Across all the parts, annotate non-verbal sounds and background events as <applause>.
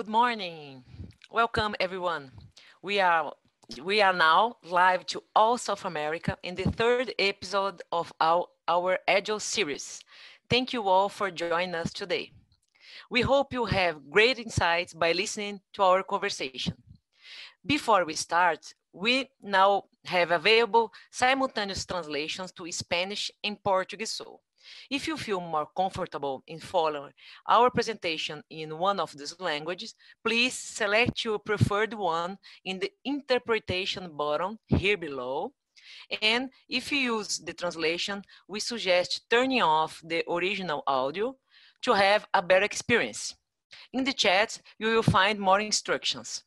Good morning. Welcome everyone. We are we are now live to all South America in the third episode of our, our Agile series. Thank you all for joining us today. We hope you have great insights by listening to our conversation. Before we start, we now have available simultaneous translations to Spanish and Portuguese. So if you feel more comfortable in following our presentation in one of these languages, please select your preferred one in the interpretation button here below. And if you use the translation, we suggest turning off the original audio to have a better experience. In the chat, you will find more instructions.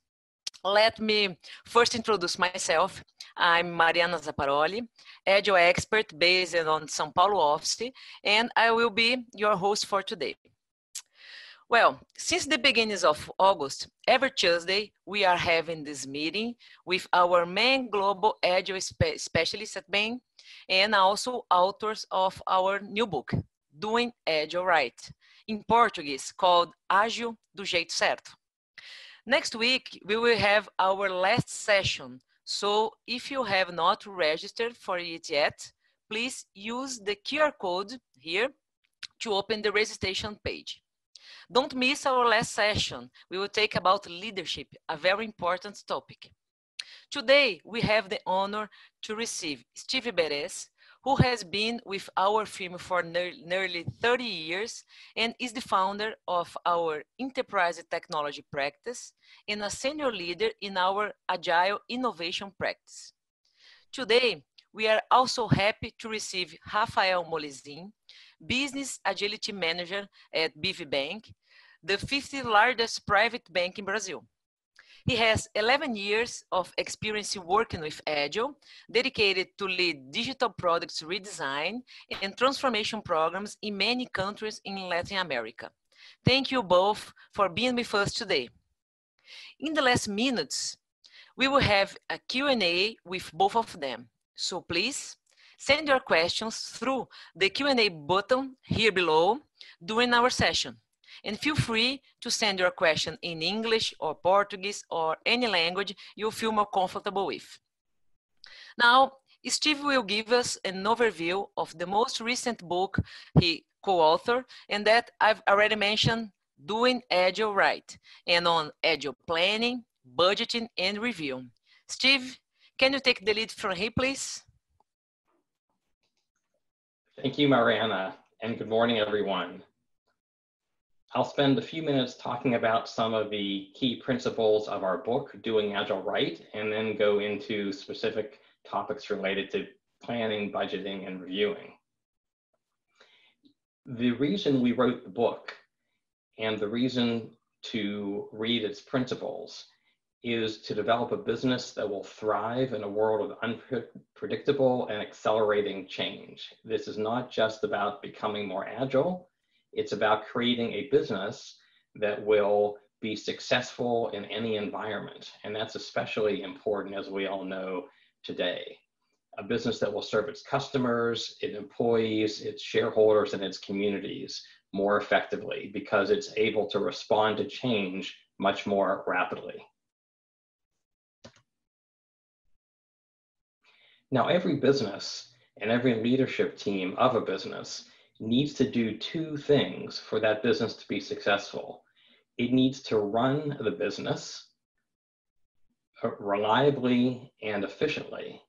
Let me first introduce myself. I'm Mariana Zapparoli, Agile expert based on São Paulo office, and I will be your host for today. Well, since the beginnings of August, every Tuesday, we are having this meeting with our main global Agile spe specialists at Bain and also authors of our new book, Doing Agile Right, in Portuguese called Ágil do Jeito Certo. Next week, we will have our last session. So if you have not registered for it yet, please use the QR code here to open the registration page. Don't miss our last session. We will take about leadership, a very important topic. Today, we have the honor to receive Steve Berez, who has been with our firm for nearly 30 years and is the founder of our enterprise technology practice and a senior leader in our agile innovation practice. Today, we are also happy to receive Rafael Molezin, Business Agility Manager at BV Bank, the 50th largest private bank in Brazil. He has 11 years of experience working with Agile, dedicated to lead digital products redesign and transformation programs in many countries in Latin America. Thank you both for being with us today. In the last minutes, we will have a Q&A with both of them. So please send your questions through the Q&A button here below during our session. And feel free to send your question in English or Portuguese or any language you feel more comfortable with. Now, Steve will give us an overview of the most recent book he co-authored and that I've already mentioned, Doing Agile Right, and on Agile planning, budgeting, and review. Steve, can you take the lead from here, please? Thank you, Mariana, and good morning, everyone. I'll spend a few minutes talking about some of the key principles of our book, Doing Agile Right, and then go into specific topics related to planning, budgeting, and reviewing. The reason we wrote the book and the reason to read its principles is to develop a business that will thrive in a world of unpredictable and accelerating change. This is not just about becoming more agile, it's about creating a business that will be successful in any environment. And that's especially important, as we all know today. A business that will serve its customers, its employees, its shareholders, and its communities more effectively because it's able to respond to change much more rapidly. Now, every business and every leadership team of a business needs to do two things for that business to be successful. It needs to run the business uh, reliably and efficiently,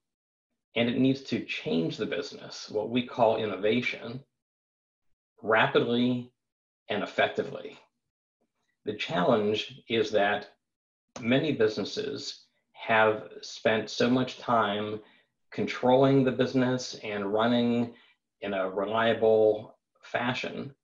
and it needs to change the business, what we call innovation, rapidly and effectively. The challenge is that many businesses have spent so much time controlling the business and running in a reliable fashion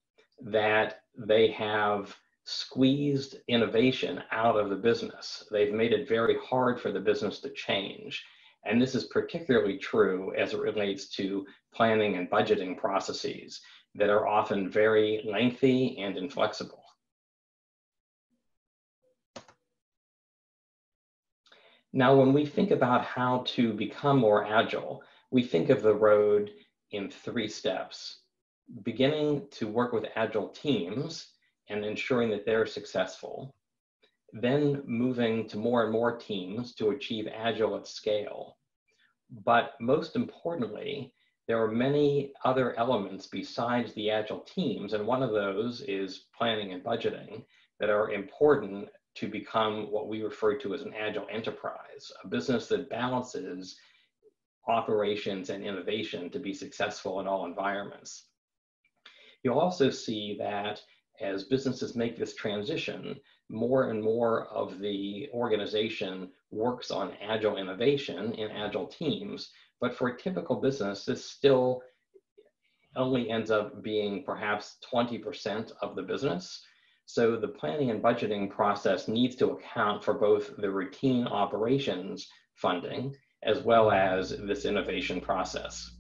that they have squeezed innovation out of the business. They've made it very hard for the business to change. And this is particularly true as it relates to planning and budgeting processes that are often very lengthy and inflexible. Now, when we think about how to become more agile, we think of the road in three steps beginning to work with agile teams and ensuring that they're successful, then moving to more and more teams to achieve agile at scale. But most importantly, there are many other elements besides the agile teams, and one of those is planning and budgeting that are important to become what we refer to as an agile enterprise, a business that balances operations and innovation to be successful in all environments. You'll also see that as businesses make this transition, more and more of the organization works on agile innovation in agile teams. But for a typical business, this still only ends up being perhaps 20% of the business. So the planning and budgeting process needs to account for both the routine operations funding as well as this innovation process.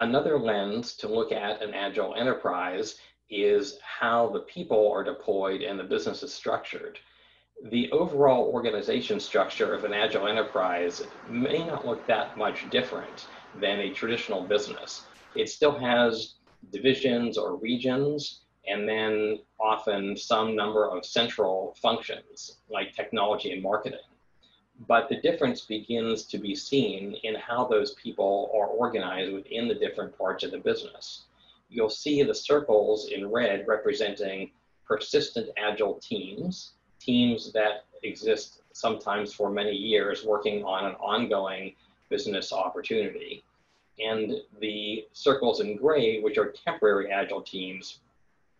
Another lens to look at an agile enterprise is how the people are deployed and the business is structured. The overall organization structure of an agile enterprise may not look that much different than a traditional business. It still has divisions or regions, and then often some number of central functions like technology and marketing but the difference begins to be seen in how those people are organized within the different parts of the business. You'll see the circles in red representing persistent agile teams, teams that exist sometimes for many years working on an ongoing business opportunity. And the circles in gray, which are temporary agile teams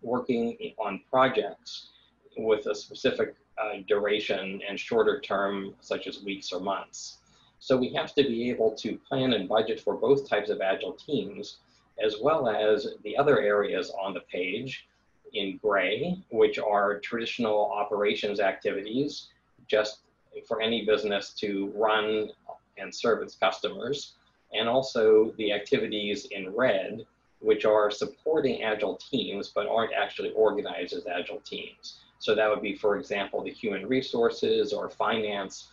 working on projects with a specific uh, duration and shorter term, such as weeks or months. So we have to be able to plan and budget for both types of agile teams, as well as the other areas on the page in gray, which are traditional operations activities, just for any business to run and serve its customers, and also the activities in red, which are supporting agile teams but aren't actually organized as agile teams. So that would be, for example, the human resources or finance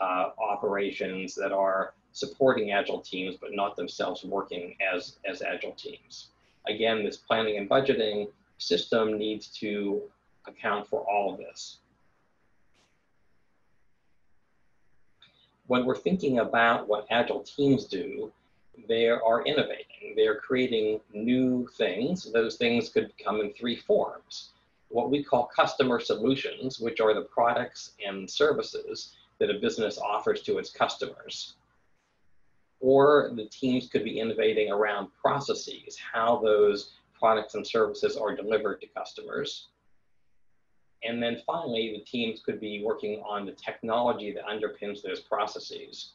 uh, operations that are supporting agile teams, but not themselves working as, as agile teams. Again, this planning and budgeting system needs to account for all of this. When we're thinking about what agile teams do, they are innovating. They're creating new things. Those things could come in three forms what we call customer solutions, which are the products and services that a business offers to its customers. Or the teams could be innovating around processes, how those products and services are delivered to customers. And then finally, the teams could be working on the technology that underpins those processes.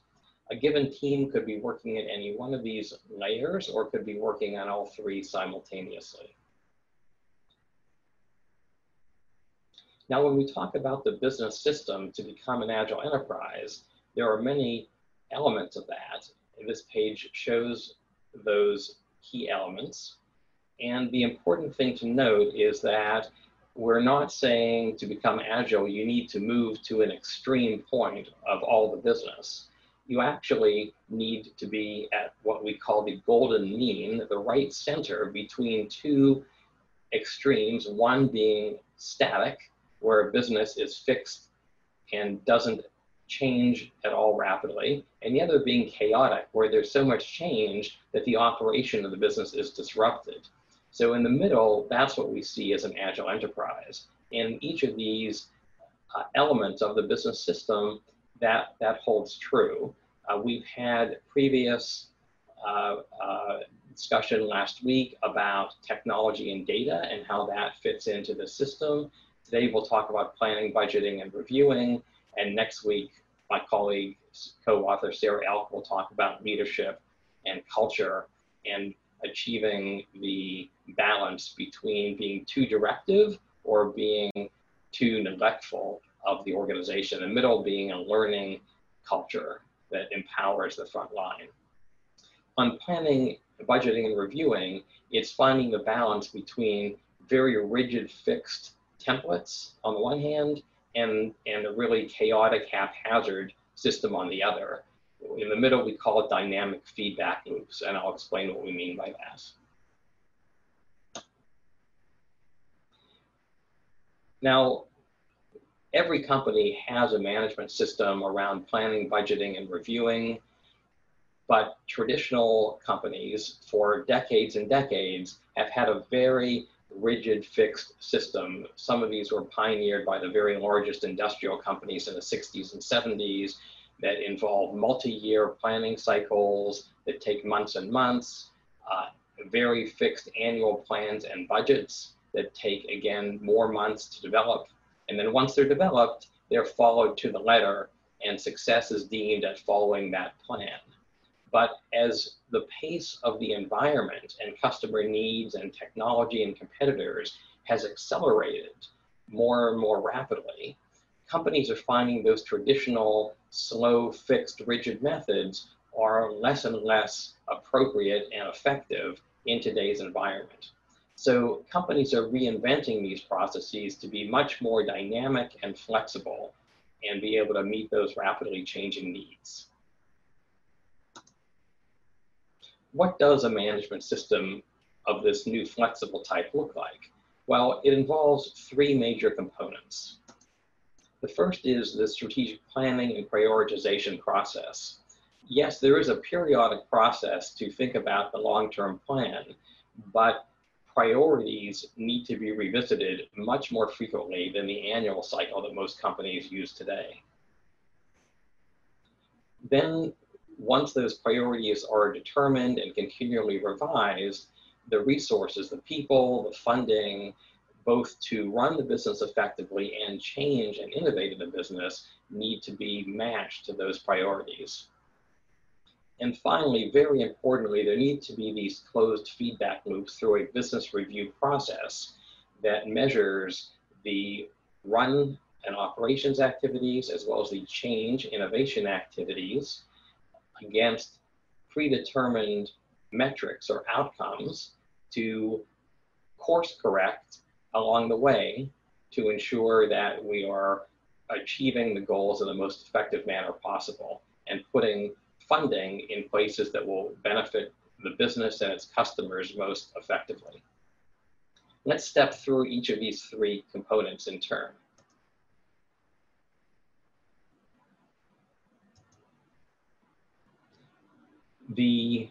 A given team could be working at any one of these layers or could be working on all three simultaneously. Now, when we talk about the business system to become an agile enterprise, there are many elements of that. This page shows those key elements. And the important thing to note is that we're not saying to become agile, you need to move to an extreme point of all the business. You actually need to be at what we call the golden mean, the right center between two extremes, one being static where a business is fixed and doesn't change at all rapidly, and the other being chaotic, where there's so much change that the operation of the business is disrupted. So in the middle, that's what we see as an agile enterprise. And each of these uh, elements of the business system, that, that holds true. Uh, we've had previous uh, uh discussion last week about technology and data and how that fits into the system. Today we'll talk about planning, budgeting, and reviewing. And next week, my colleague, co-author Sarah Elk will talk about leadership and culture and achieving the balance between being too directive or being too neglectful of the organization. The middle being a learning culture that empowers the front line. On planning, budgeting, and reviewing, it's finding the balance between very rigid, fixed templates on the one hand and, and a really chaotic haphazard system on the other. In the middle, we call it dynamic feedback loops, and I'll explain what we mean by that. Now, every company has a management system around planning, budgeting, and reviewing. But traditional companies for decades and decades have had a very rigid fixed system. Some of these were pioneered by the very largest industrial companies in the 60s and 70s that involve multi-year planning cycles that take months and months, uh, very fixed annual plans and budgets that take, again, more months to develop. And then once they're developed, they're followed to the letter and success is deemed at following that plan. But as the pace of the environment and customer needs and technology and competitors has accelerated more and more rapidly, companies are finding those traditional, slow, fixed, rigid methods are less and less appropriate and effective in today's environment. So companies are reinventing these processes to be much more dynamic and flexible and be able to meet those rapidly changing needs. what does a management system of this new flexible type look like? Well, it involves three major components. The first is the strategic planning and prioritization process. Yes, there is a periodic process to think about the long-term plan, but priorities need to be revisited much more frequently than the annual cycle that most companies use today. Then once those priorities are determined and continually revised, the resources, the people, the funding, both to run the business effectively and change and innovate in the business need to be matched to those priorities. And finally, very importantly, there need to be these closed feedback loops through a business review process that measures the run and operations activities as well as the change innovation activities against predetermined metrics or outcomes to course correct along the way to ensure that we are achieving the goals in the most effective manner possible and putting funding in places that will benefit the business and its customers most effectively. Let's step through each of these three components in turn. the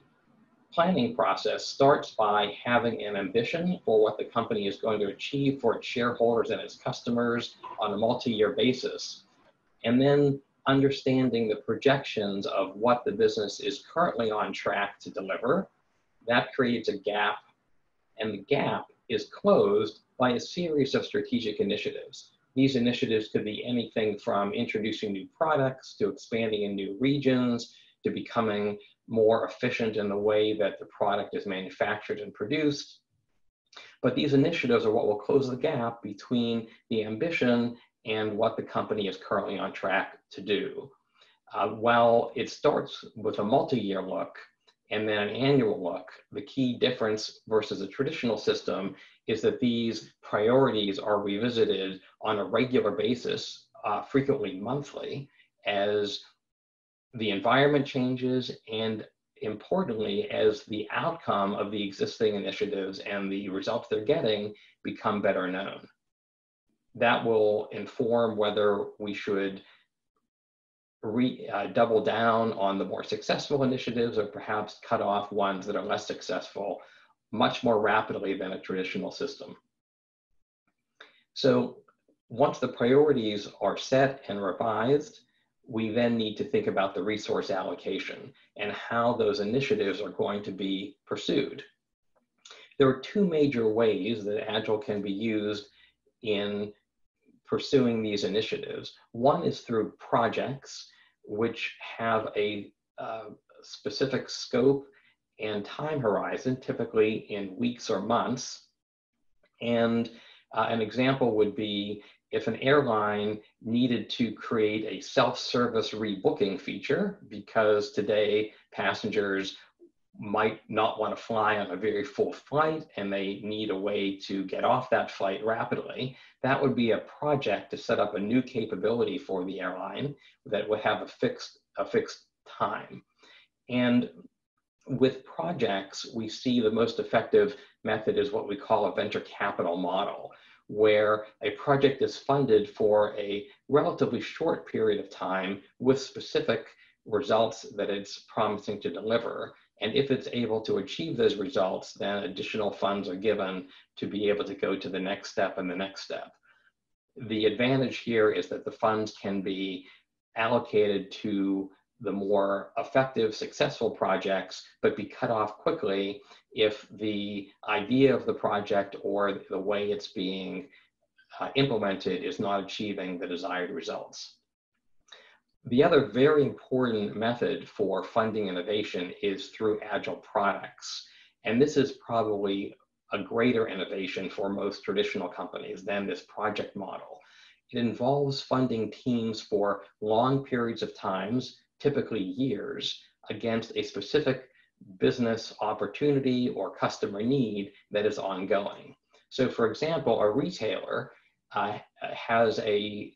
planning process starts by having an ambition for what the company is going to achieve for its shareholders and its customers on a multi-year basis. And then understanding the projections of what the business is currently on track to deliver. That creates a gap, and the gap is closed by a series of strategic initiatives. These initiatives could be anything from introducing new products to expanding in new regions to becoming more efficient in the way that the product is manufactured and produced. But these initiatives are what will close the gap between the ambition and what the company is currently on track to do. Uh, while it starts with a multi-year look and then an annual look, the key difference versus a traditional system is that these priorities are revisited on a regular basis, uh, frequently monthly, as the environment changes and importantly, as the outcome of the existing initiatives and the results they're getting become better known. That will inform whether we should re, uh, double down on the more successful initiatives or perhaps cut off ones that are less successful much more rapidly than a traditional system. So once the priorities are set and revised, we then need to think about the resource allocation and how those initiatives are going to be pursued. There are two major ways that Agile can be used in pursuing these initiatives. One is through projects, which have a uh, specific scope and time horizon, typically in weeks or months. And uh, an example would be if an airline needed to create a self-service rebooking feature because today passengers might not want to fly on a very full flight and they need a way to get off that flight rapidly, that would be a project to set up a new capability for the airline that would have a fixed, a fixed time. And with projects, we see the most effective method is what we call a venture capital model, where a project is funded for a relatively short period of time with specific results that it's promising to deliver. And if it's able to achieve those results, then additional funds are given to be able to go to the next step and the next step. The advantage here is that the funds can be allocated to the more effective, successful projects, but be cut off quickly if the idea of the project or the way it's being uh, implemented is not achieving the desired results. The other very important method for funding innovation is through agile products. And this is probably a greater innovation for most traditional companies than this project model. It involves funding teams for long periods of times, typically years, against a specific business opportunity or customer need that is ongoing. So for example, a retailer uh, has a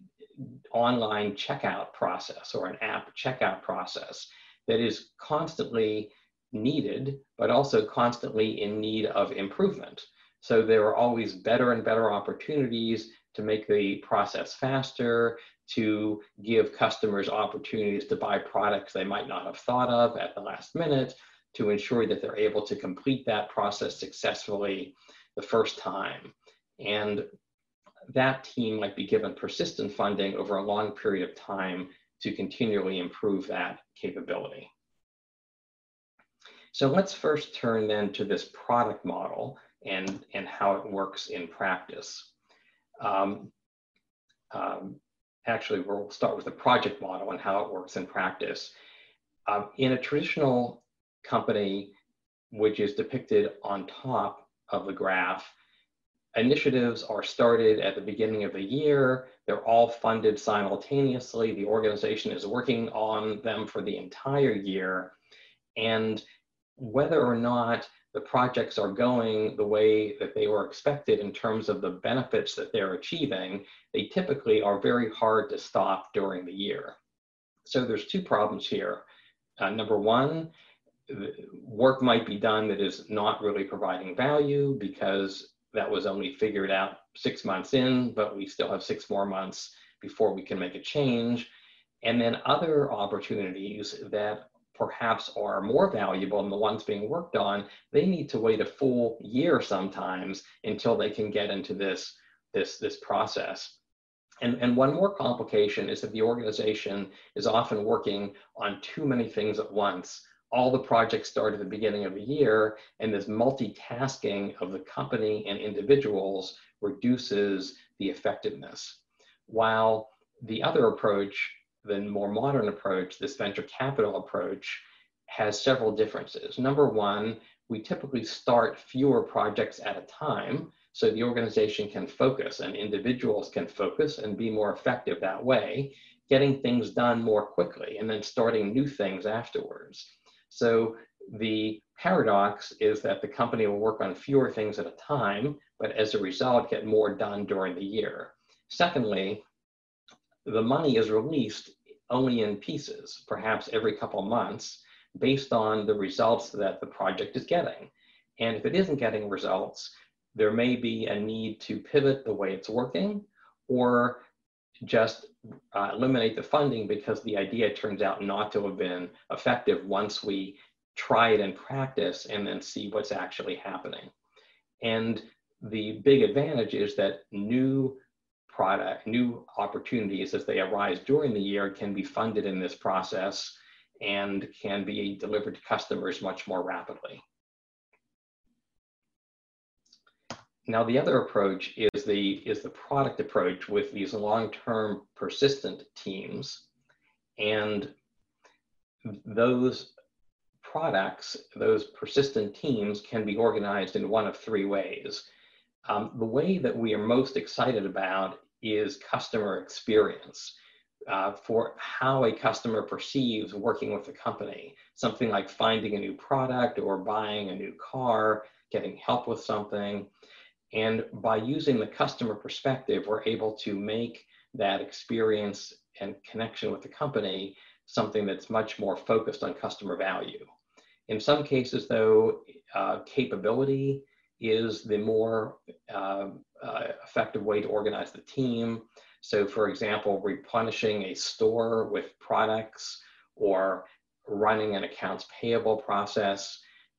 online checkout process or an app checkout process that is constantly needed, but also constantly in need of improvement. So there are always better and better opportunities to make the process faster, to give customers opportunities to buy products they might not have thought of at the last minute, to ensure that they're able to complete that process successfully the first time. And that team might be given persistent funding over a long period of time to continually improve that capability. So let's first turn then to this product model and, and how it works in practice. Um, um, actually, we'll start with the project model and how it works in practice. Uh, in a traditional company, which is depicted on top of the graph, initiatives are started at the beginning of the year. They're all funded simultaneously. The organization is working on them for the entire year. And whether or not the projects are going the way that they were expected in terms of the benefits that they're achieving, they typically are very hard to stop during the year. So there's two problems here. Uh, number one, work might be done that is not really providing value because that was only figured out six months in, but we still have six more months before we can make a change. And then other opportunities that perhaps are more valuable than the ones being worked on, they need to wait a full year sometimes until they can get into this, this, this process. And, and one more complication is that the organization is often working on too many things at once all the projects start at the beginning of the year, and this multitasking of the company and individuals reduces the effectiveness. While the other approach, the more modern approach, this venture capital approach, has several differences. Number one, we typically start fewer projects at a time so the organization can focus and individuals can focus and be more effective that way, getting things done more quickly and then starting new things afterwards. So the paradox is that the company will work on fewer things at a time, but as a result, get more done during the year. Secondly, the money is released only in pieces, perhaps every couple months, based on the results that the project is getting. And if it isn't getting results, there may be a need to pivot the way it's working or just uh, eliminate the funding because the idea turns out not to have been effective once we try it in practice and then see what's actually happening. And the big advantage is that new product, new opportunities as they arise during the year can be funded in this process and can be delivered to customers much more rapidly. Now, the other approach is the, is the product approach with these long-term persistent teams. And those products, those persistent teams can be organized in one of three ways. Um, the way that we are most excited about is customer experience. Uh, for how a customer perceives working with the company, something like finding a new product or buying a new car, getting help with something. And by using the customer perspective, we're able to make that experience and connection with the company something that's much more focused on customer value. In some cases, though, uh, capability is the more uh, uh, effective way to organize the team. So for example, replenishing a store with products or running an accounts payable process.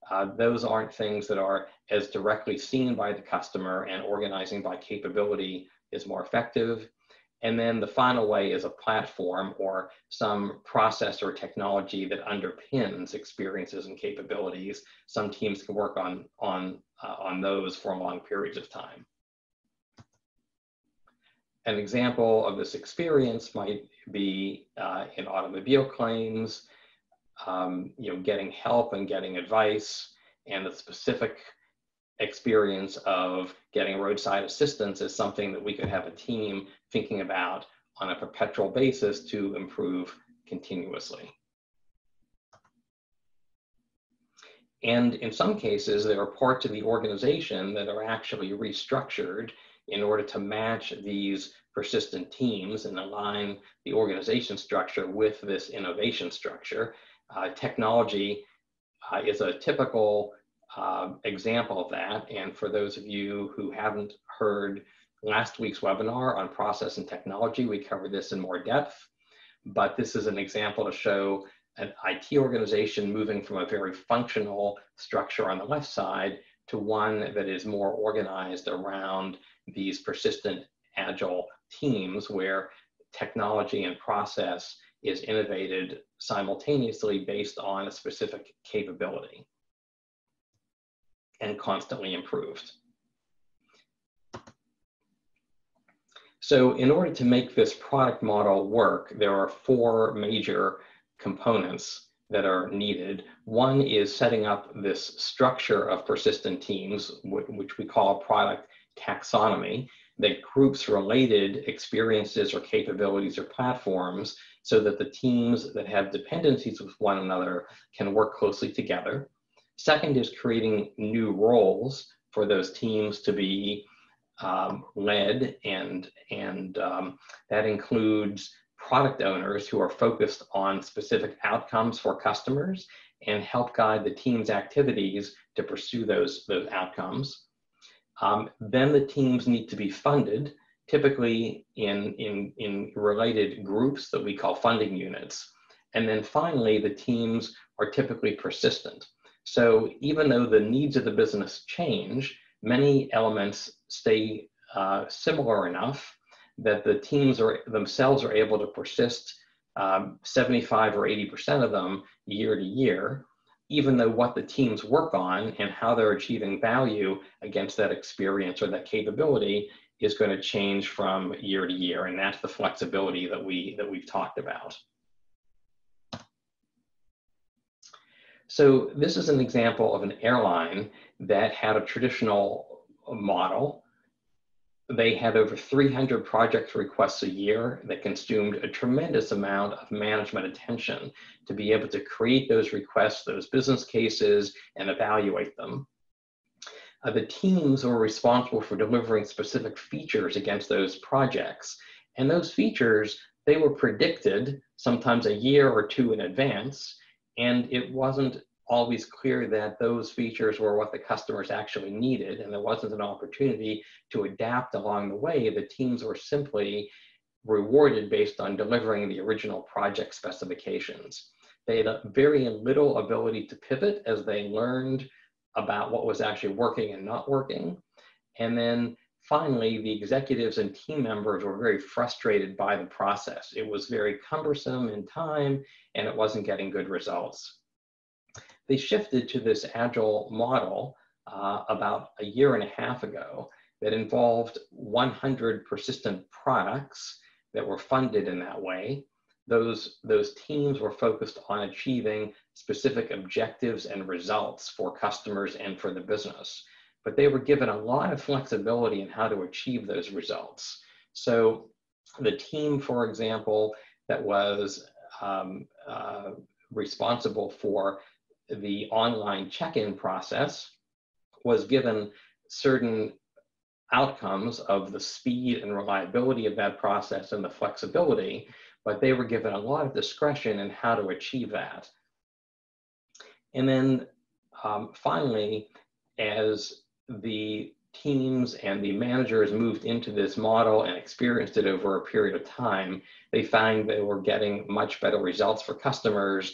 Uh, those aren't things that are as directly seen by the customer and organizing by capability is more effective. And then the final way is a platform or some process or technology that underpins experiences and capabilities. Some teams can work on, on, uh, on those for long periods of time. An example of this experience might be uh, in automobile claims, um, you know, getting help and getting advice, and the specific experience of getting roadside assistance is something that we could have a team thinking about on a perpetual basis to improve continuously. And in some cases, there are parts of the organization that are actually restructured in order to match these persistent teams and align the organization structure with this innovation structure. Uh, technology uh, is a typical uh, example of that. And for those of you who haven't heard last week's webinar on process and technology, we covered this in more depth. But this is an example to show an IT organization moving from a very functional structure on the left side to one that is more organized around these persistent agile teams where technology and process is innovated simultaneously based on a specific capability and constantly improved. So in order to make this product model work, there are four major components that are needed. One is setting up this structure of persistent teams, which we call product taxonomy that groups related experiences or capabilities or platforms so that the teams that have dependencies with one another can work closely together. Second is creating new roles for those teams to be um, led and, and um, that includes product owners who are focused on specific outcomes for customers and help guide the team's activities to pursue those, those outcomes. Um, then the teams need to be funded, typically in, in, in related groups that we call funding units. And then finally, the teams are typically persistent. So even though the needs of the business change, many elements stay uh, similar enough that the teams are themselves are able to persist um, 75 or 80% of them year to year even though what the teams work on and how they're achieving value against that experience or that capability is going to change from year to year and that's the flexibility that we that we've talked about so this is an example of an airline that had a traditional model they had over 300 project requests a year that consumed a tremendous amount of management attention to be able to create those requests, those business cases, and evaluate them. Uh, the teams were responsible for delivering specific features against those projects. And those features, they were predicted sometimes a year or two in advance. And it wasn't always clear that those features were what the customers actually needed and there wasn't an opportunity to adapt along the way. The teams were simply rewarded based on delivering the original project specifications. They had very little ability to pivot as they learned about what was actually working and not working. And then finally, the executives and team members were very frustrated by the process. It was very cumbersome in time and it wasn't getting good results they shifted to this agile model uh, about a year and a half ago that involved 100 persistent products that were funded in that way. Those, those teams were focused on achieving specific objectives and results for customers and for the business. But they were given a lot of flexibility in how to achieve those results. So the team, for example, that was um, uh, responsible for the online check-in process was given certain outcomes of the speed and reliability of that process and the flexibility, but they were given a lot of discretion in how to achieve that. And then um, finally, as the teams and the managers moved into this model and experienced it over a period of time, they found they were getting much better results for customers,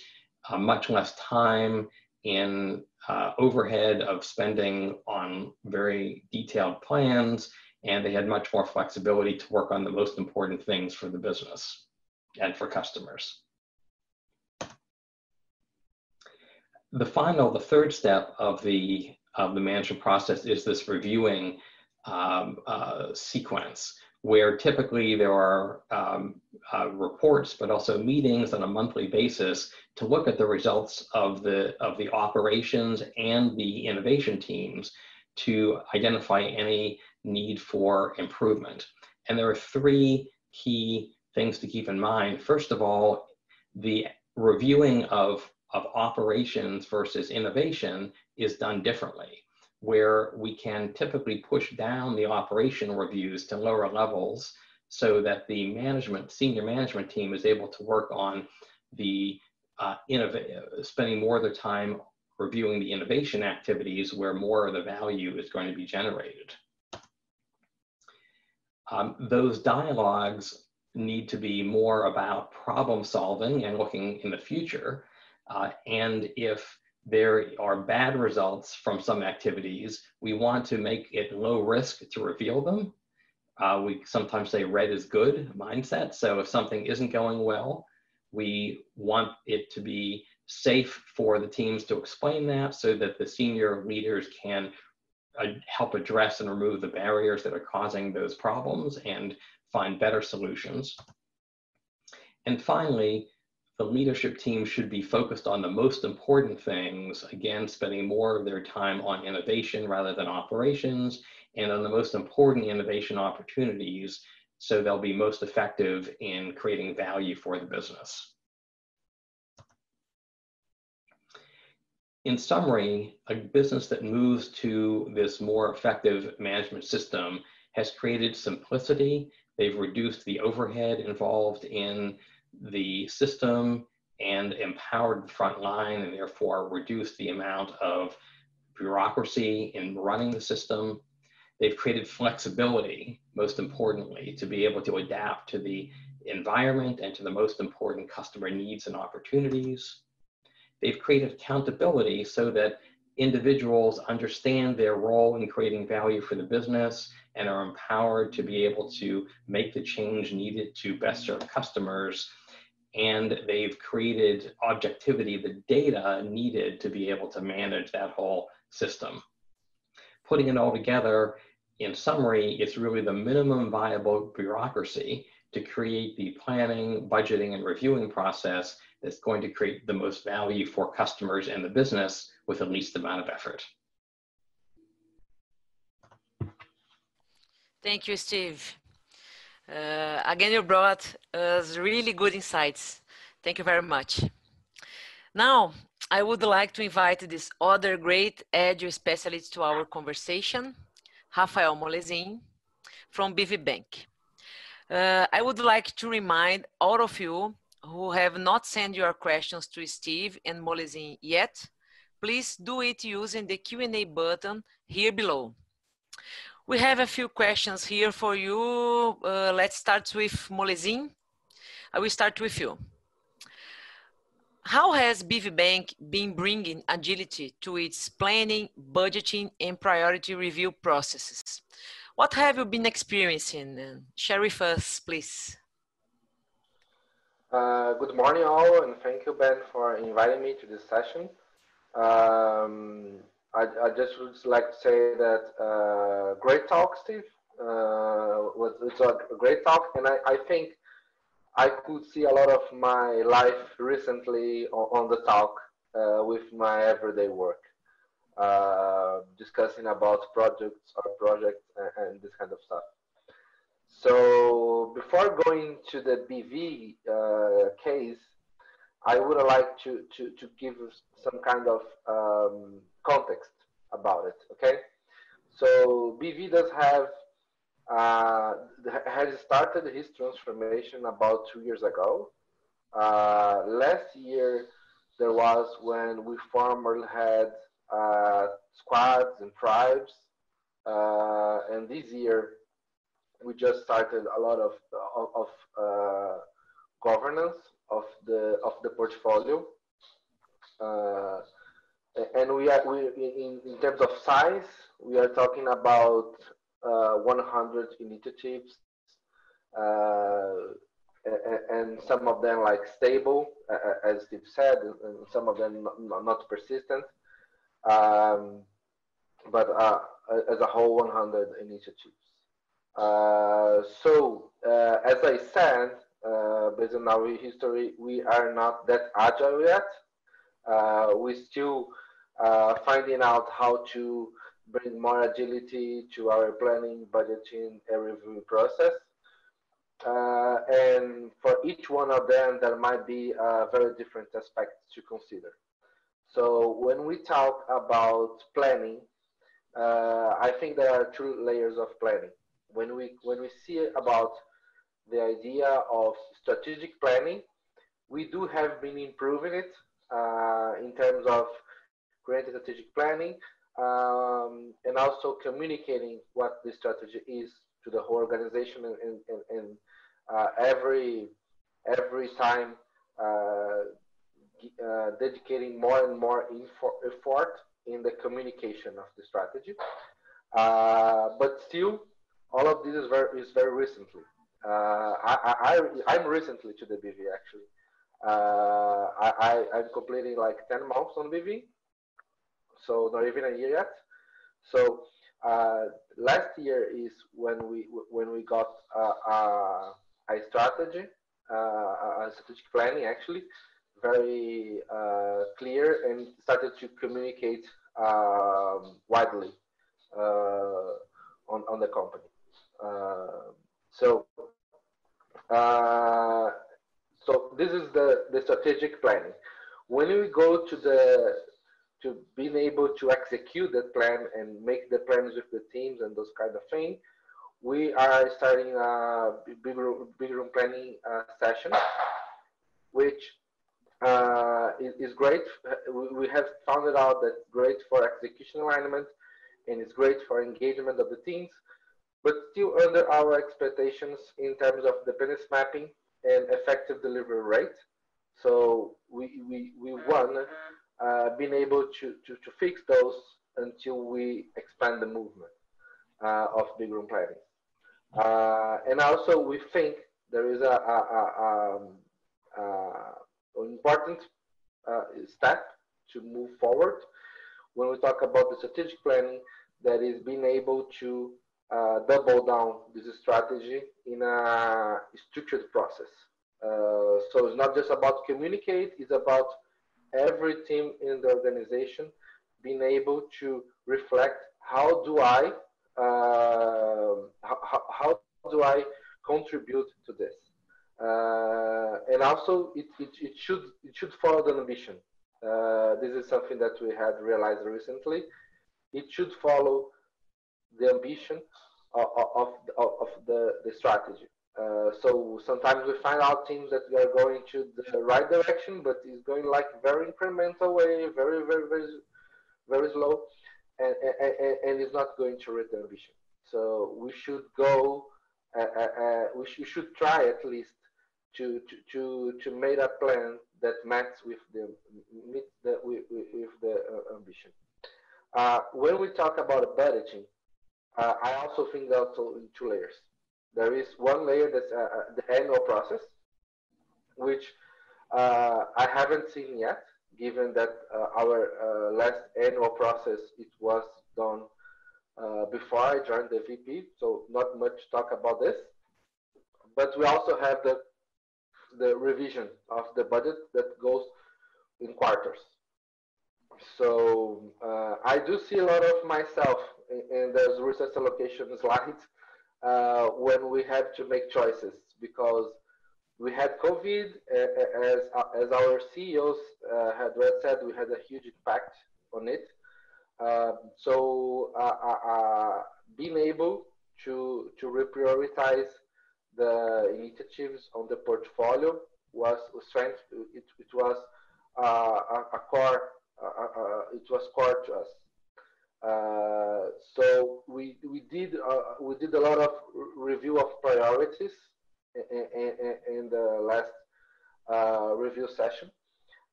uh, much less time in uh, overhead of spending on very detailed plans, and they had much more flexibility to work on the most important things for the business and for customers. The final, the third step of the of the management process is this reviewing um, uh, sequence where typically there are um, uh, reports, but also meetings on a monthly basis to look at the results of the, of the operations and the innovation teams to identify any need for improvement. And there are three key things to keep in mind. First of all, the reviewing of, of operations versus innovation is done differently where we can typically push down the operation reviews to lower levels so that the management, senior management team is able to work on the uh, spending more of their time reviewing the innovation activities where more of the value is going to be generated. Um, those dialogues need to be more about problem solving and looking in the future. Uh, and if there are bad results from some activities, we want to make it low risk to reveal them. Uh, we sometimes say red is good mindset. So if something isn't going well, we want it to be safe for the teams to explain that so that the senior leaders can uh, help address and remove the barriers that are causing those problems and find better solutions. And finally, the leadership team should be focused on the most important things, again, spending more of their time on innovation rather than operations, and on the most important innovation opportunities so they'll be most effective in creating value for the business. In summary, a business that moves to this more effective management system has created simplicity. They've reduced the overhead involved in the system and empowered the front line and therefore reduced the amount of bureaucracy in running the system. They've created flexibility, most importantly, to be able to adapt to the environment and to the most important customer needs and opportunities. They've created accountability so that individuals understand their role in creating value for the business and are empowered to be able to make the change needed to best serve customers and they've created objectivity, the data needed to be able to manage that whole system. Putting it all together, in summary, it's really the minimum viable bureaucracy to create the planning, budgeting, and reviewing process that's going to create the most value for customers and the business with the least amount of effort. Thank you, Steve. Uh, again, you brought us really good insights. Thank you very much. Now, I would like to invite this other great Agile specialist to our conversation, Rafael Molezin from BV Bank. Uh, I would like to remind all of you who have not sent your questions to Steve and Molezin yet, please do it using the Q&A button here below. We have a few questions here for you. Uh, let's start with Molezin. I will start with you. How has BV Bank been bringing agility to its planning, budgeting, and priority review processes? What have you been experiencing? Share with us, please. Uh, good morning, all, and thank you, Ben, for inviting me to this session. Um, I, I just would like to say that uh, great talk, Steve. Uh, it's a great talk, and I, I think I could see a lot of my life recently on, on the talk uh, with my everyday work, uh, discussing about projects or projects and, and, this kind of stuff. So before going to the BV uh, case, I would like to, to, to give some kind of um, context about it, okay? So BV does have, uh, has started his transformation about two years ago. Uh, last year, there was when we formerly had uh, squads and tribes Uh, and this year, we just started a lot of of, of uh, governance of the of the portfolio. Uh, and we are we in, in terms of size, we are talking about uh, 100 initiatives, uh, and some of them like stable, as Steve said, and some of them not, not persistent. Um, but uh, as a whole, 100 initiatives. Uh, so, uh, as I said, uh, based on our history, we are not that agile yet. Uh, we still uh, finding out how to bring more agility to our planning, budgeting, and review process. Uh, and for each one of them, there might be very different aspects to consider. So when we talk about planning, uh, I think there are two layers of planning. When we when we see about the idea of strategic planning, we do have been improving it uh, in terms of creating strategic planning um, and also communicating what the strategy is to the whole organization and, and, and uh, every every time uh, uh, dedicating more and more effort in the communication of the strategy. Uh, but still, all of this is very is very recently. Uh, I, I I'm recently to the BV actually. Uh, I, I am completing like 10 months on BV, so not even a year yet. So uh, last year is when we when we got uh, uh, a strategy, uh, a strategic planning actually, very clear and started to communicate um, widely on on the company. so so this is the the strategic planning. When we go to the to being able to execute that plan and make the plans with the teams and those kind of things, we are starting a big room, big room planning uh, session, which uh, is, is, great. We have found it out that great for execution alignment and it's great for engagement of the teams, but still under our expectations in terms of dependency mapping and effective delivery rate. So we, we, we won uh, been able to, to, to fix those until we expand the movement uh, of big room planning. Uh, and also we think there is a, a, a, um, an important uh, step to move forward when we talk about the strategic planning that is being able to uh, double down this strategy in a structured process. so it's not just about communicate, it's about every team in the organization being able to reflect how do I uh, how, how, do I contribute to this? Uh, and also it, it, it, should it should follow the ambition. Uh, this is something that we had realized recently. It should follow the ambition of, of, of, the, the strategy uh, so sometimes we find out teams that we are going to the right direction, but it's going like very incremental way, very, very, very, very slow, and, and, and it's not going to reach the ambition. So we should go, uh, uh, uh, we, sh we, should try at least to, to, to, to make a plan that matches with the, meet the, with, with the uh, ambition. when we talk about budgeting, I also think that also in two layers there is one layer that's uh, uh, the annual process, which uh, I haven't seen yet, given that uh, our uh, last annual process, it was done uh, before I joined the BV, so not much talk about this. But we also have the, the revision of the budget that goes in quarters. So I do see a lot of myself in, those resource allocation slides <laughs> uh, when we had to make choices because we had COVID, uh, as, as our CEOs uh, had said, we had a huge impact on it. Um, so being able to, to reprioritize the initiatives on the portfolio was strength. It, it was uh, a, a, core. Uh, uh, it was core to us. Uh, so we we did uh, we did a lot of review of priorities in, the last uh, review session,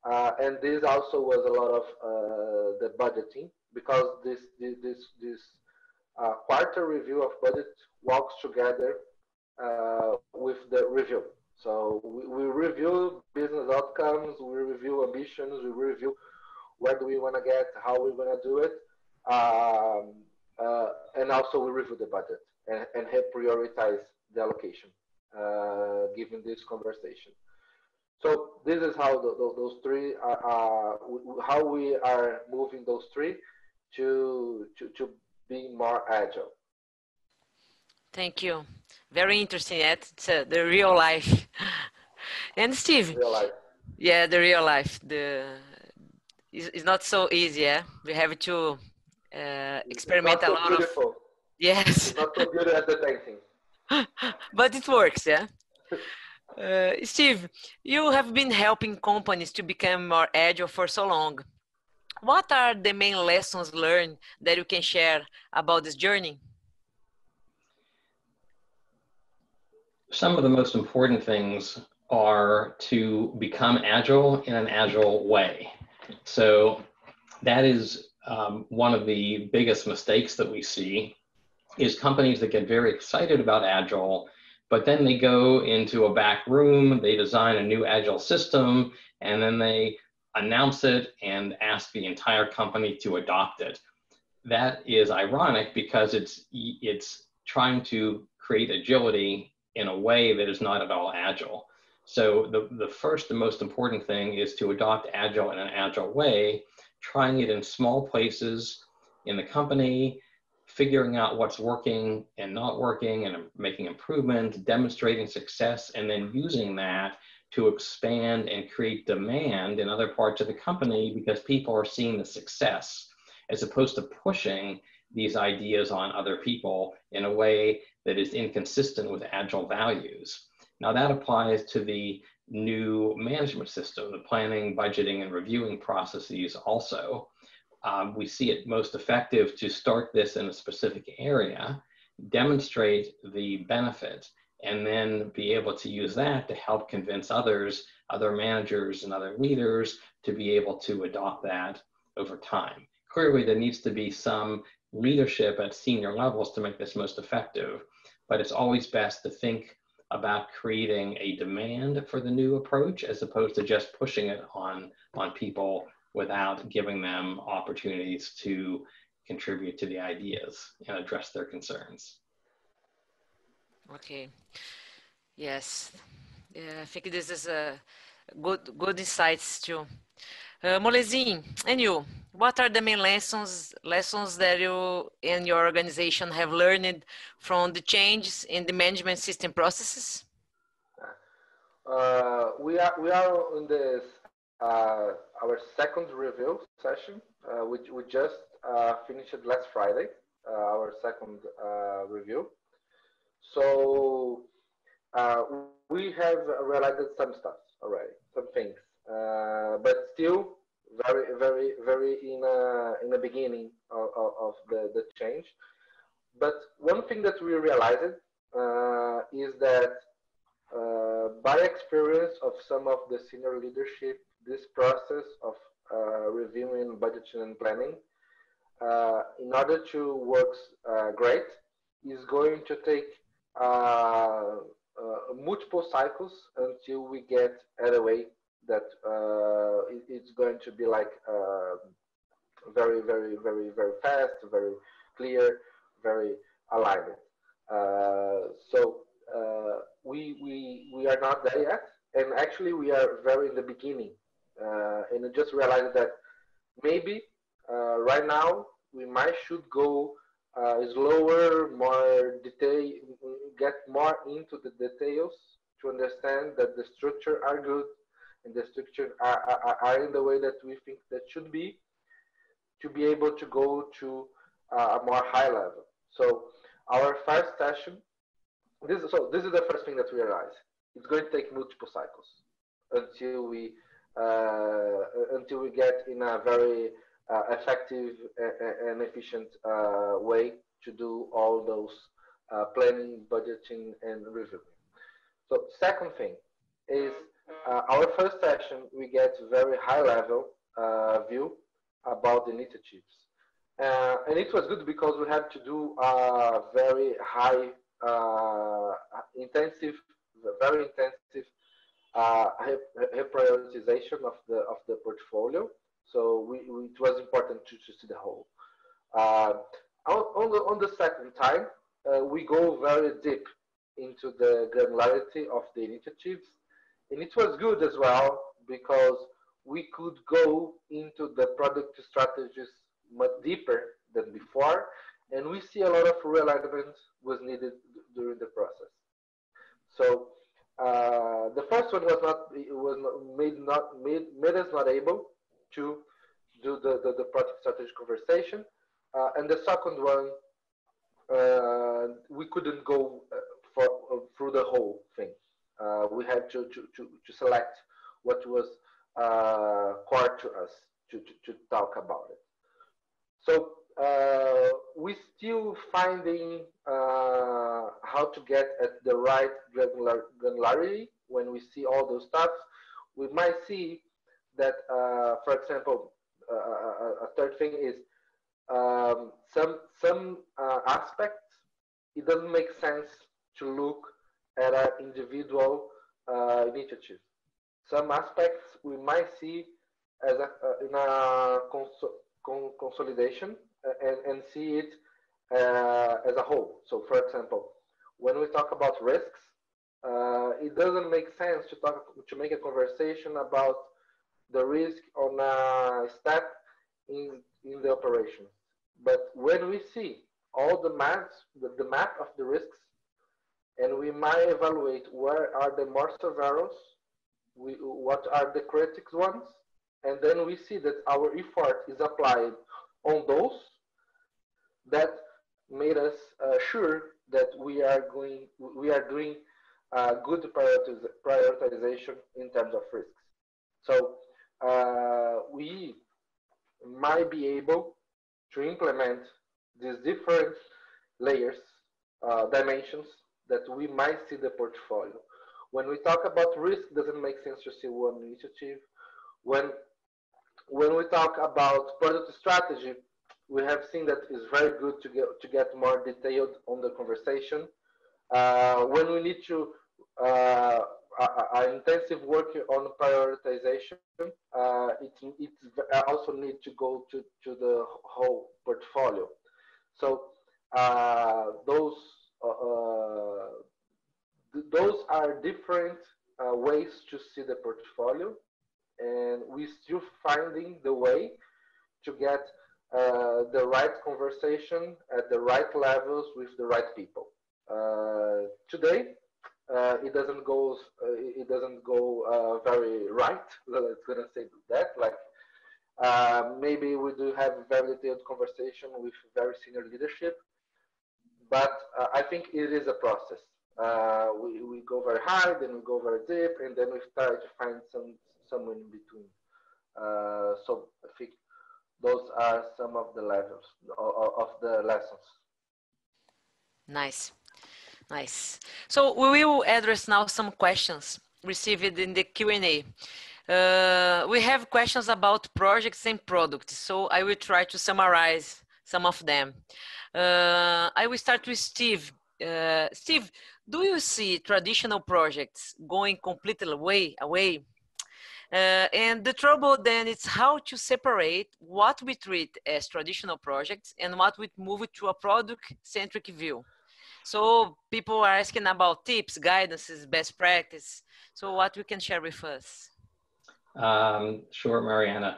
uh, and this also was a lot of uh, the budgeting because this this this, quarter review of budget walks together with the review. So we, we review business outcomes, we review ambitions, we review where do we want to get, how we're going to do it, um, uh, and also we review the budget and, and help prioritize the allocation uh, given this conversation. So this is how the, the, those three are, how we are moving those three to to, to be more agile. Thank you. Very interesting. It's uh, the real life. <laughs> and Steve. Real life. Yeah, the real life. The it's, it's not so easy. Yeah, we have to uh, experiment so a lot beautiful. of. Yes. Not so good at the painting. <laughs> but it works, yeah. <laughs> Uh, Steve, you have been helping companies to become more agile for so long. What are the main lessons learned that you can share about this journey? Some of the most important things are to become agile in an agile way. So that is um, one of the biggest mistakes that we see is companies that get very excited about agile but then they go into a back room they design a new agile system and then they announce it and ask the entire company to adopt it. That is ironic because it's it's trying to create agility in a way that is not at all agile. So the, the first and most important thing is to adopt agile in an agile way trying it in small places in the company figuring out what's working and not working and making improvements, demonstrating success, and then using that to expand and create demand in other parts of the company because people are seeing the success as opposed to pushing these ideas on other people in a way that is inconsistent with agile values. Now that applies to the new management system, the planning, budgeting, and reviewing processes also um, we see it most effective to start this in a specific area, demonstrate the benefit, and then be able to use that to help convince others, other managers and other leaders to be able to adopt that over time. Clearly, there needs to be some leadership at senior levels to make this most effective, but it's always best to think about creating a demand for the new approach as opposed to just pushing it on, on people without giving them opportunities to contribute to the ideas and address their concerns. Okay. Yes. Yeah, I think this is a good good insights too. Uh, Molezin, and you, what are the main lessons lessons that you and your organization have learned from the changes in the management system processes? Uh, we are we are in this uh, our second review session, uh, which we just uh, finished last Friday, our second review. So we have realized some stuff already, some things, but still very, very, very in in the beginning of, of the, the change. But one thing that we realized uh, is that uh, by experience of some of the senior leadership this process of uh, reviewing budgeting and planning uh, in order to work uh, great is going to take uh, uh, multiple cycles until we get at a way that uh, it, it's going to be like very, very, very, very fast, very clear, very aligned. so we, we, we are not there yet. And actually, we are very in the beginning uh, and I just realized that maybe uh, right now we might should go uh, slower, more detail, get more into the details to understand that the structure are good and the structure are, are, are in the way that we think that should be to be able to go to a more high level. So our first session, this so this is the first thing that we realize. It's going to take multiple cycles until we uh, until we get in a very uh, effective and efficient uh, way to do all those uh, planning, budgeting, and reviewing. So second thing is uh, our first session, we get very high level uh, view about the initiatives. Uh, and it was good because we had to do a very high, intensive, very intensive reprioritization of the of the portfolio. So we, we, it was important to, to see the whole. Uh, on, the, on the second time, uh, we go very deep into the granularity of the initiatives. And it was good as well because we could go into the product strategies much deeper than before. And we see a lot of realignment was needed during the process. So uh, the first one was not was not, made not made made us not able to do the, the, the product strategy conversation. Uh, and the second one, uh, we couldn't go uh, for, uh, through the whole thing. Uh, we had to, to, to, to, select what was core to us to, to, to, talk about it. So we're still finding how to get at the right granular, granularity when we see all those stuff. We might see that, uh, for example, uh, uh, a third thing is um, some some uh, aspects. It doesn't make sense to look an individual initiative. Some aspects we might see as a, in a cons con consolidation and, and see it uh, as a whole. So, for example, when we talk about risks, uh, it doesn't make sense to talk to make a conversation about the risk on a step in, in the operation. But when we see all the maps, the, the map of the risks, and we might evaluate where are the more severe, what are the critical ones, and then we see that our effort is applied on those that made us uh, sure that we are going, we are doing uh, good prioritization in terms of risks. So uh, we might be able to implement these different layers, uh, dimensions that we might see the portfolio. When we talk about risk, doesn't make sense to see one initiative. When when we talk about product strategy, we have seen that it's very good to get to get more detailed on the conversation. Uh, when we need to uh, intensive work on prioritization. Uh, it, also need to go to, to the whole portfolio. So uh, those th those are different uh, ways to see the portfolio, and we're still finding the way to get the right conversation at the right levels with the right people. today, uh, it doesn't go uh, it doesn't go uh, very right. <laughs> Let's gonna say that. Like uh, maybe we do have a very detailed conversation with very senior leadership, but uh, I think it is a process. Uh, we, we go very high, then we go very deep, and then we try to find some somewhere in between. so I think those are some of the levels of, of the lessons. Nice. Nice. So we will address now some questions received in the Q&A. Uh, we have questions about projects and products, so I will try to summarize some of them. Uh, I will start with Steve. Uh, Steve, do you see traditional projects going completely away? away? Uh, and the trouble then is how to separate what we treat as traditional projects and what we move to a product-centric view. So people are asking about tips, guidances, best practice. So what we can share with us? Um, sure, Mariana.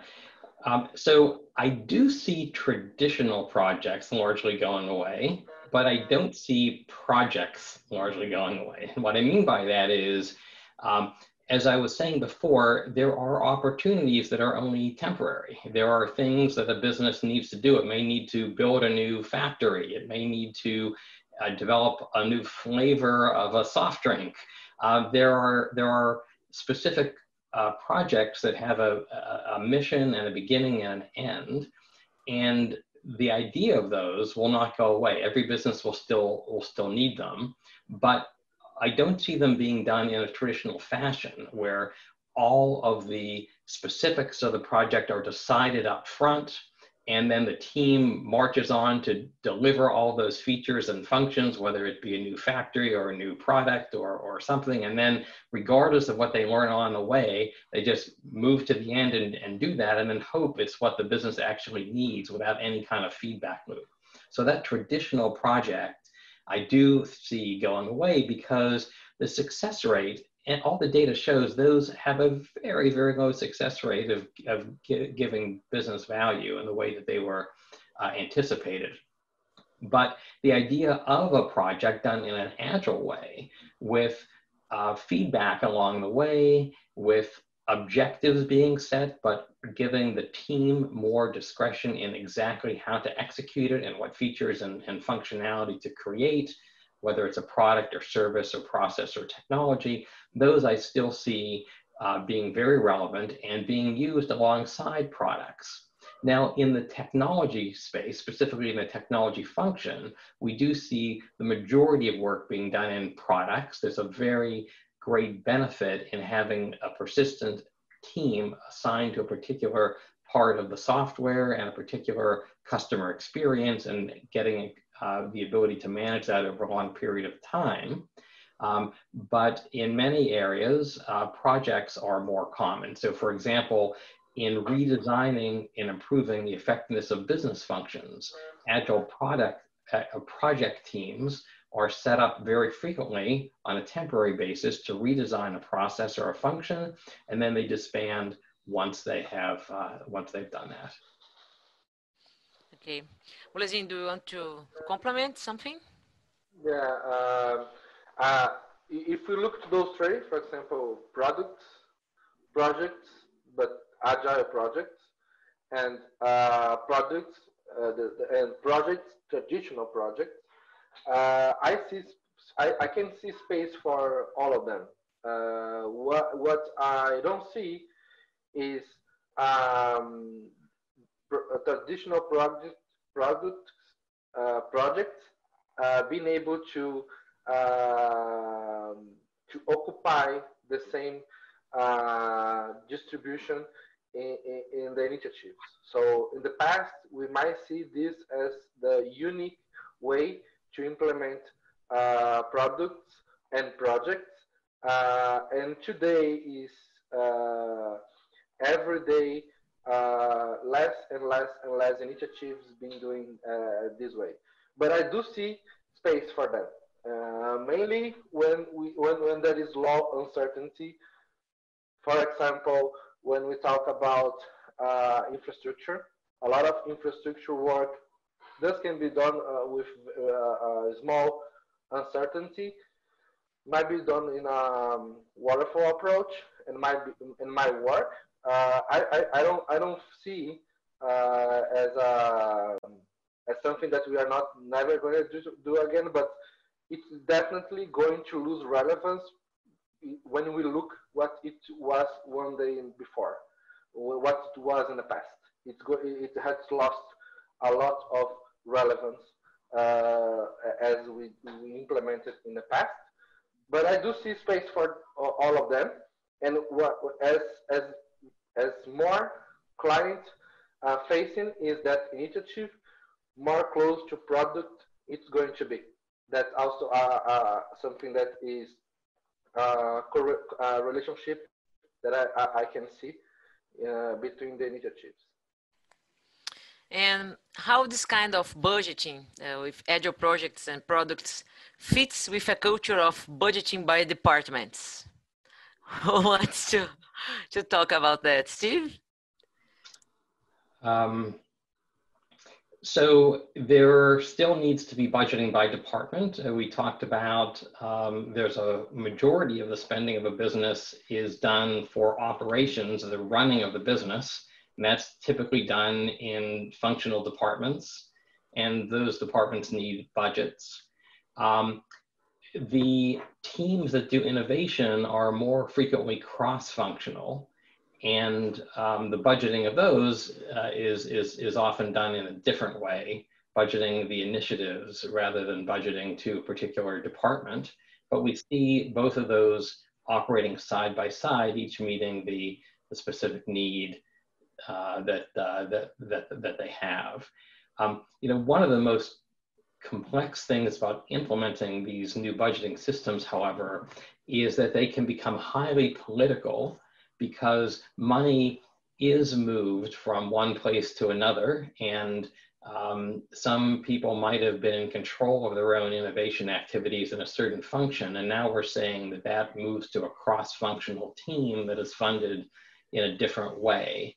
Um, so I do see traditional projects largely going away, but I don't see projects largely going away. And what I mean by that is, um, as I was saying before, there are opportunities that are only temporary. There are things that a business needs to do. It may need to build a new factory. It may need to uh, develop a new flavor of a soft drink. Uh, there are there are specific uh, projects that have a, a, a, mission and a beginning and an end. and the idea of those will not go away. Every business will still will still need them, but I don't see them being done in a traditional fashion where all of the specifics of the project are decided up front and then the team marches on to deliver all those features and functions, whether it be a new factory or a new product or, or something. And then regardless of what they learn on the way, they just move to the end and, and do that and then hope it's what the business actually needs without any kind of feedback loop. So that traditional project, I do see going away because the success rate and all the data shows those have a very, very low success rate of, of giving business value in the way that they were uh, anticipated. But the idea of a project done in an agile way with uh, feedback along the way, with objectives being set, but giving the team more discretion in exactly how to execute it and what features and, and functionality to create, whether it's a product or service or process or technology, those I still see uh, being very relevant and being used alongside products. Now, in the technology space, specifically in the technology function, we do see the majority of work being done in products. There's a very great benefit in having a persistent team assigned to a particular part of the software and a particular customer experience and getting uh, the ability to manage that over a long period of time. Um, but in many areas, uh, projects are more common. So for example, in redesigning and improving the effectiveness of business functions, agile product uh, project teams are set up very frequently on a temporary basis to redesign a process or a function, and then they disband once they have uh, once they've done that. Okay, Bolesin, do you want to complement something? Yeah. Uh, uh, if we look to those three, for example, products, projects, but agile projects, and uh, products, uh, the, the, and projects, traditional projects, uh, I see, I, I, can see space for all of them. Uh, what what I don't see is um, traditional project products uh, projects being able to um, to occupy the same uh, distribution in, in, in, the initiatives. So in the past, we might see this as the unique way to implement uh, products and projects. Uh, and today is uh, every day uh, less and less and less initiatives being doing uh, this way. But I do see space for that. Uh, mainly when, we, when, when there is law uncertainty. For example, when we talk about uh, infrastructure, a lot of infrastructure work, this can be done uh, with small uncertainty, might be done in a um, waterfall approach and might be in my work. Uh, I, I, don't I don't see as a as something that we are not never going to do, do again, but it's definitely going to lose relevance when we look what it was one day before, what it was in the past. It's go, it has lost a lot of relevance uh, as we, we implemented in the past. But I do see space for all of them. And what, as, as, as more client uh, facing is that initiative, more close to product it's going to be that's also uh, uh, something that is uh, uh relationship that I, I, can see uh, between the initiatives. And how this kind of budgeting uh, with agile projects and products fits with a culture of budgeting by departments? Who <laughs> wants to, to talk about that? Steve? Um, so there still needs to be budgeting by department. Uh, we talked about um, there's a majority of the spending of a business is done for operations, the running of the business, and that's typically done in functional departments, and those departments need budgets. Um, the teams that do innovation are more frequently cross-functional, And um, the budgeting of those uh, is, is, is often done in a different way, budgeting the initiatives rather than budgeting to a particular department. But we see both of those operating side by side, each meeting the, the specific need uh, that, uh, that, that, that they have. Um, you know, one of the most complex things about implementing these new budgeting systems, however, is that they can become highly political because money is moved from one place to another and um, some people might have been in control of their own innovation activities in a certain function and now we're saying that that moves to a cross-functional team that is funded in a different way.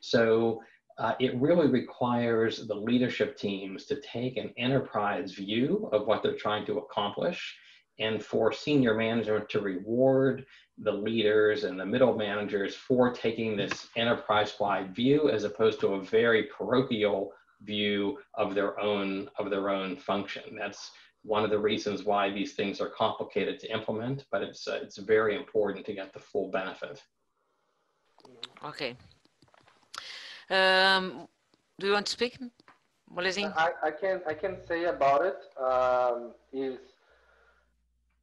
So uh, it really requires the leadership teams to take an enterprise view of what they're trying to accomplish and for senior management to reward the leaders and the middle managers for taking this enterprise-wide view as opposed to a very parochial view of their own of their own function. That's one of the reasons why these things are complicated to implement, but it's uh, it's very important to get the full benefit. Okay, um, do you want to speak, Molezin? I, I can I can say about it um, is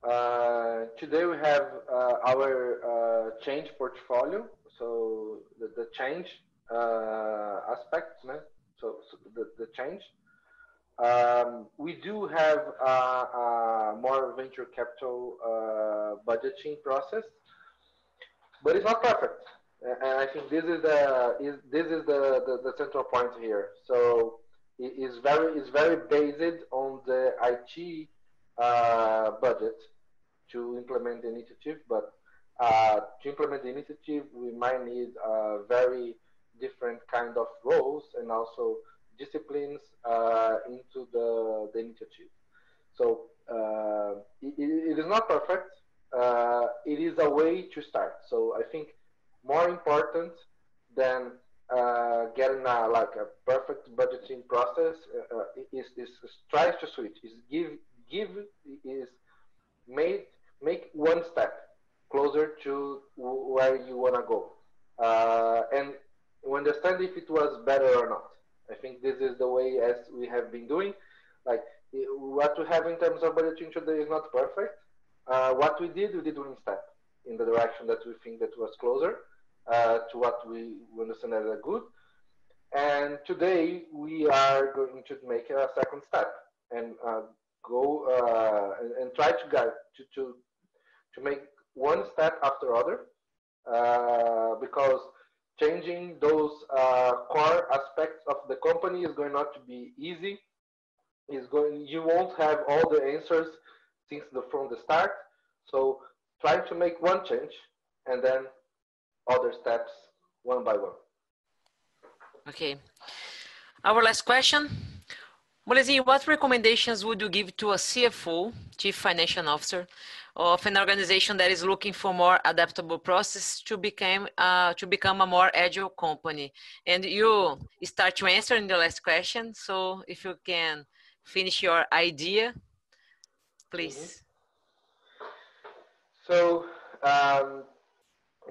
uh, today we have uh, our uh, change portfolio. So the, the change uh, aspect, né? so, so the, the change. Um, we do have a, a more venture capital uh, budgeting process, but it's not perfect and I think this is the is this is the, the, the central point here. So it is very is very based on the IT uh, budget to implement the initiative, but uh, to implement the initiative, we might need uh, very different kind of roles and also disciplines uh, into the, the initiative. So uh, it, it is not perfect. Uh, it is a way to start. So I think more important than uh, getting a, like a perfect budgeting process uh, uh is, is, is tries to switch is give give is make make one step closer to where you want to go. Uh, and understand if it was better or not. I think this is the way as we have been doing. Like what we have in terms of budgeting today is not perfect. Uh, what we did we did one step in the direction that we think that was closer uh, to what we understand as a good. And today we are going to make a second step and uh, go uh, and, and, try to guide to, to to make one step after other uh, because changing those uh, core aspects of the company is going not to be easy. Is going you won't have all the answers since the from the start. So trying to make one change and then other steps one by one. Okay. Our last question. Molezin, what recommendations would you give to a CFO, Chief Financial Officer, of an organization that is looking for more adaptable process to become uh, to become a more agile company? And you start to answer in the last question. So if you can finish your idea, please. Mm -hmm. So um,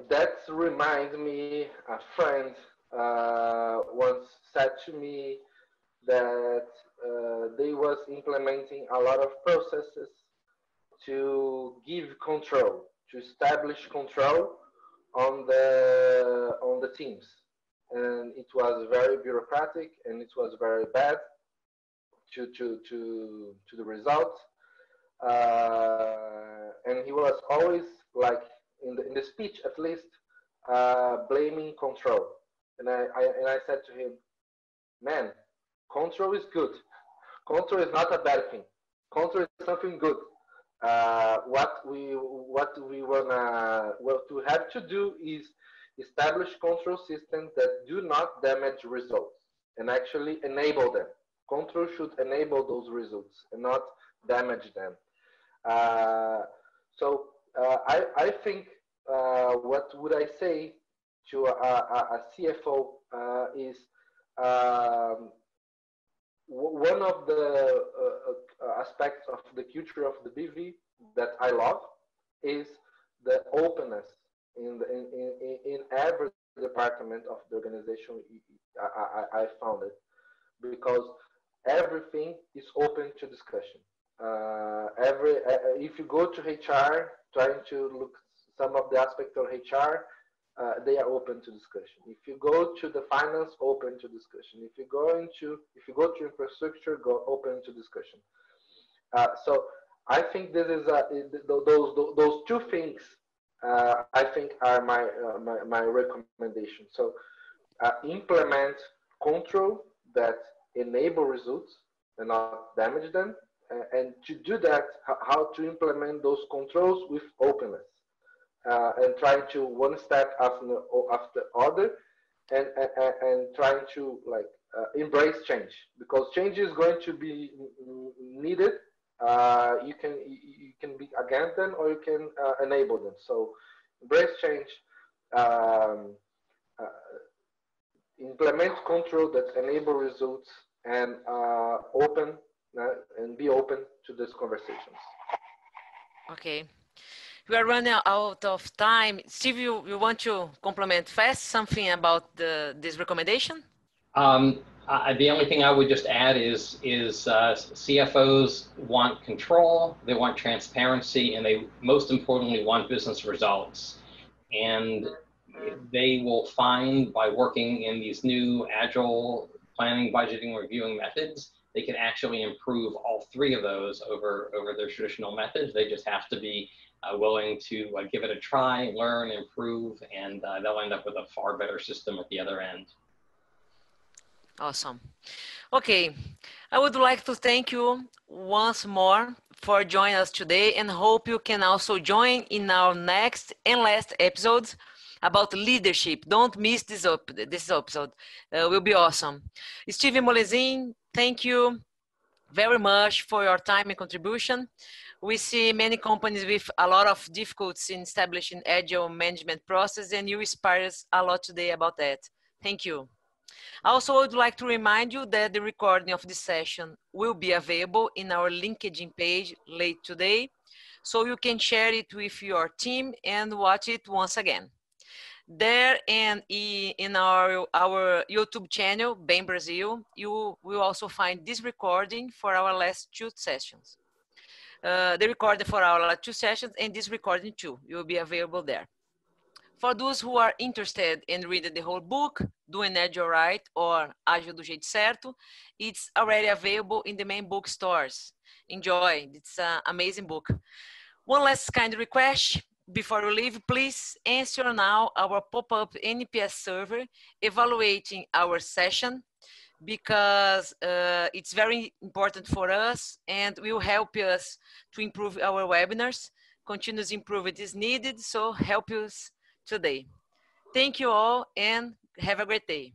that reminds me, a friend uh, once said to me that uh, they was implementing a lot of processes to give control, to establish control on the on the teams, and it was very bureaucratic and it was very bad to to to to the results. Uh, and he was always like in the in the speech at least uh, blaming control. And I, I and I said to him, man, control is good. Control is not a bad thing. Control is something good. Uh, what we what we wanna what we have to do is establish control systems that do not damage results and actually enable them. Control should enable those results and not damage them. Uh, I, I think uh, what would I say to a, a, a CFO uh, is um, one of the uh, aspects of the culture of the BV that I love is the openness in, the, in, in, in everything department of the organization I, I, I found it because everything is open to discussion. Uh, every uh, if you go to HR trying to look some of the aspects of HR, uh, they are open to discussion. If you go to the finance, open to discussion. If you go into if you go to infrastructure, go open to discussion. Uh, so I think this is a, those those, those two things. Uh, I think are my, uh, my my recommendation. So implement control that enable results and not damage them. And to do that, how to implement those controls with openness uh, and trying to one step after after other, and and, and trying to like uh, embrace change because change is going to be needed. Uh, you can you can be against them or you can uh, enable them. So embrace change. Um, uh, implement control that enable results and uh, open and be open to these conversations. Okay we are running out of time. Steve, you, you want to complement fast something about the, this recommendation? Um, uh, the only thing I would just add is is uh, CFOs want control, they want transparency, and they most importantly want business results. And they will find by working in these new agile planning, budgeting, reviewing methods, they can actually improve all three of those over over their traditional methods. They just have to be uh, willing to uh, give it a try, learn, improve, and uh, they'll end up with a far better system at the other end. Awesome. Okay, I would like to thank you once more for joining us today and hope you can also join in our next and last episodes about leadership. Don't miss this, op this episode. Uh, will be awesome. Steven Molezin, thank you very much for your time and contribution we see many companies with a lot of difficulties in establishing agile management process and you inspire us a lot today about that. Thank you. I also, I would like to remind you that the recording of this session will be available in our LinkedIn page late today, so you can share it with your team and watch it once again. There and in our, our YouTube channel, Bain Brazil, you will also find this recording for our last two sessions uh, the recording for our last two sessions and this recording too. It will be available there. For those who are interested in reading the whole book, Doing Agile Right or Agile do Jeito Certo, it's already available in the main bookstores. Enjoy, it's an amazing book. One last kind request, before you leave, please answer now our pop-up NPS survey evaluating our session because uh, it's very important for us and will help us to improve our webinars. Continuous improvement is needed, so help us today. Thank you all and have a great day.